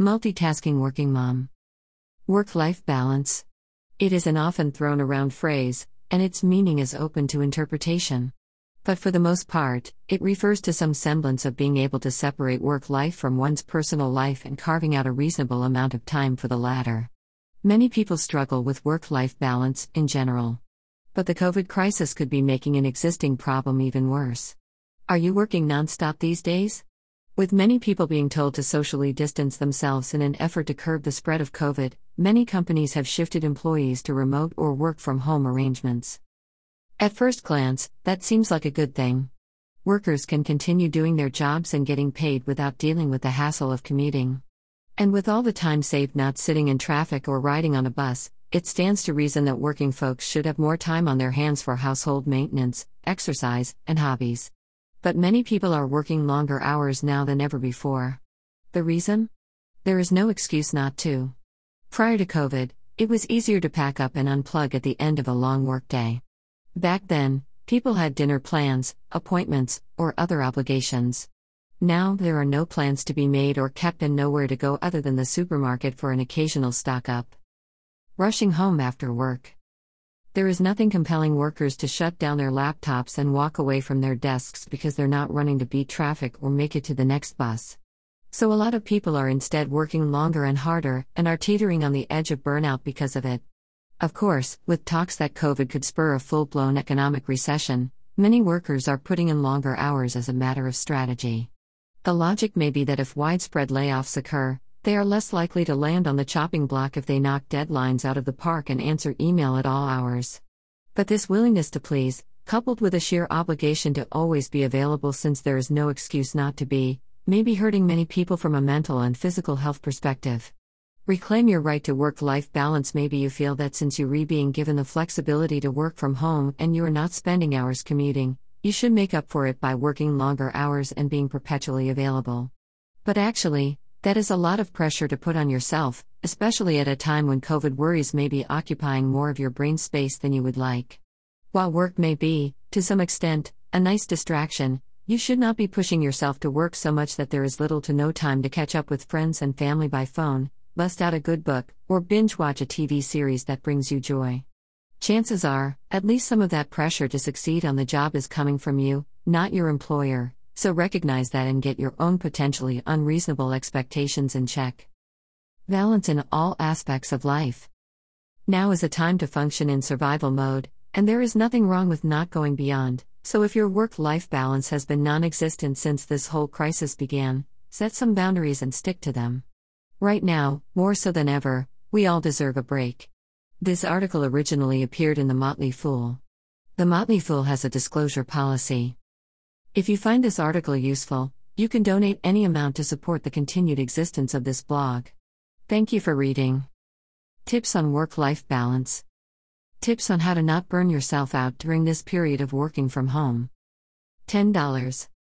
Multitasking working mom. Work life balance. It is an often thrown around phrase, and its meaning is open to interpretation. But for the most part, it refers to some semblance of being able to separate work life from one's personal life and carving out a reasonable amount of time for the latter. Many people struggle with work life balance in general. But the COVID crisis could be making an existing problem even worse. Are you working nonstop these days? With many people being told to socially distance themselves in an effort to curb the spread of COVID, many companies have shifted employees to remote or work from home arrangements. At first glance, that seems like a good thing. Workers can continue doing their jobs and getting paid without dealing with the hassle of commuting. And with all the time saved not sitting in traffic or riding on a bus, it stands to reason that working folks should have more time on their hands for household maintenance, exercise, and hobbies. But many people are working longer hours now than ever before. The reason? There is no excuse not to. Prior to COVID, it was easier to pack up and unplug at the end of a long workday. Back then, people had dinner plans, appointments, or other obligations. Now, there are no plans to be made or kept and nowhere to go other than the supermarket for an occasional stock up. Rushing home after work. There is nothing compelling workers to shut down their laptops and walk away from their desks because they're not running to beat traffic or make it to the next bus. So a lot of people are instead working longer and harder and are teetering on the edge of burnout because of it. Of course, with talks that COVID could spur a full blown economic recession, many workers are putting in longer hours as a matter of strategy. The logic may be that if widespread layoffs occur, they are less likely to land on the chopping block if they knock deadlines out of the park and answer email at all hours. But this willingness to please, coupled with a sheer obligation to always be available since there is no excuse not to be, may be hurting many people from a mental and physical health perspective. Reclaim your right to work life balance. Maybe you feel that since you are being given the flexibility to work from home and you are not spending hours commuting, you should make up for it by working longer hours and being perpetually available. But actually, that is a lot of pressure to put on yourself, especially at a time when COVID worries may be occupying more of your brain space than you would like. While work may be, to some extent, a nice distraction, you should not be pushing yourself to work so much that there is little to no time to catch up with friends and family by phone, bust out a good book, or binge watch a TV series that brings you joy. Chances are, at least some of that pressure to succeed on the job is coming from you, not your employer, so recognize that and get your own potentially unreasonable expectations in check. Balance in all aspects of life. Now is a time to function in survival mode, and there is nothing wrong with not going beyond. So, if your work life balance has been non existent since this whole crisis began, set some boundaries and stick to them. Right now, more so than ever, we all deserve a break. This article originally appeared in The Motley Fool. The Motley Fool has a disclosure policy. If you find this article useful, you can donate any amount to support the continued existence of this blog. Thank you for reading. Tips on work life balance. Tips on how to not burn yourself out during this period of working from home. $10.